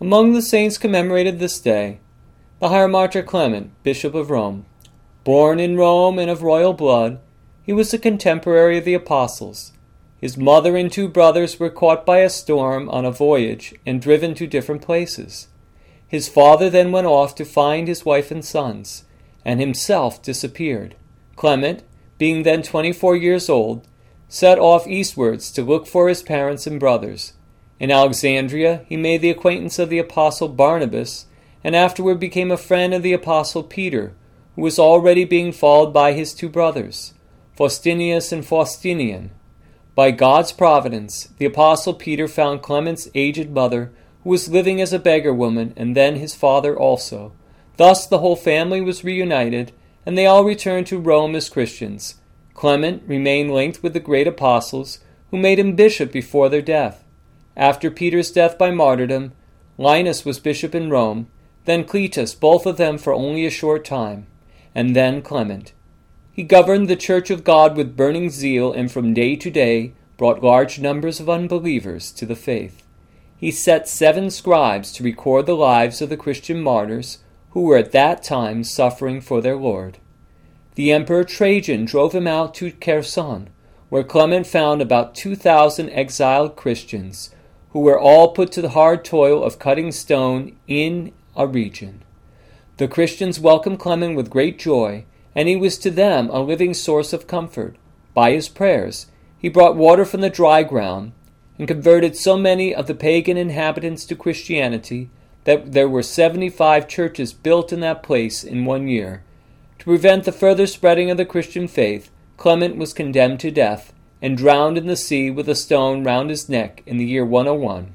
Among the saints commemorated this day, the Hieromartyr Clement, Bishop of Rome. Born in Rome and of royal blood, he was a contemporary of the apostles. His mother and two brothers were caught by a storm on a voyage and driven to different places. His father then went off to find his wife and sons, and himself disappeared. Clement, being then twenty four years old, set off eastwards to look for his parents and brothers. In Alexandria, he made the acquaintance of the apostle Barnabas, and afterward became a friend of the apostle Peter, who was already being followed by his two brothers, Faustinus and Faustinian. By God's providence, the apostle Peter found Clement's aged mother, who was living as a beggar woman, and then his father also. Thus the whole family was reunited, and they all returned to Rome as Christians. Clement remained linked with the great apostles, who made him bishop before their death. After Peter's death by martyrdom, Linus was bishop in Rome, then Cletus, both of them for only a short time, and then Clement. He governed the Church of God with burning zeal, and from day to day brought large numbers of unbelievers to the faith. He set seven scribes to record the lives of the Christian martyrs who were at that time suffering for their Lord. The Emperor Trajan drove him out to Kherson, where Clement found about two thousand exiled Christians who were all put to the hard toil of cutting stone in a region. The Christians welcomed Clement with great joy, and he was to them a living source of comfort. By his prayers, he brought water from the dry ground, and converted so many of the pagan inhabitants to Christianity that there were seventy five churches built in that place in one year. To prevent the further spreading of the Christian faith, Clement was condemned to death and drowned in the sea with a stone round his neck in the year 101.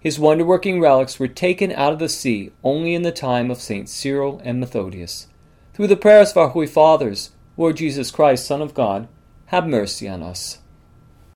His wonder working relics were taken out of the sea only in the time of St. Cyril and Methodius. Through the prayers of our Holy Fathers, Lord Jesus Christ, Son of God, have mercy on us.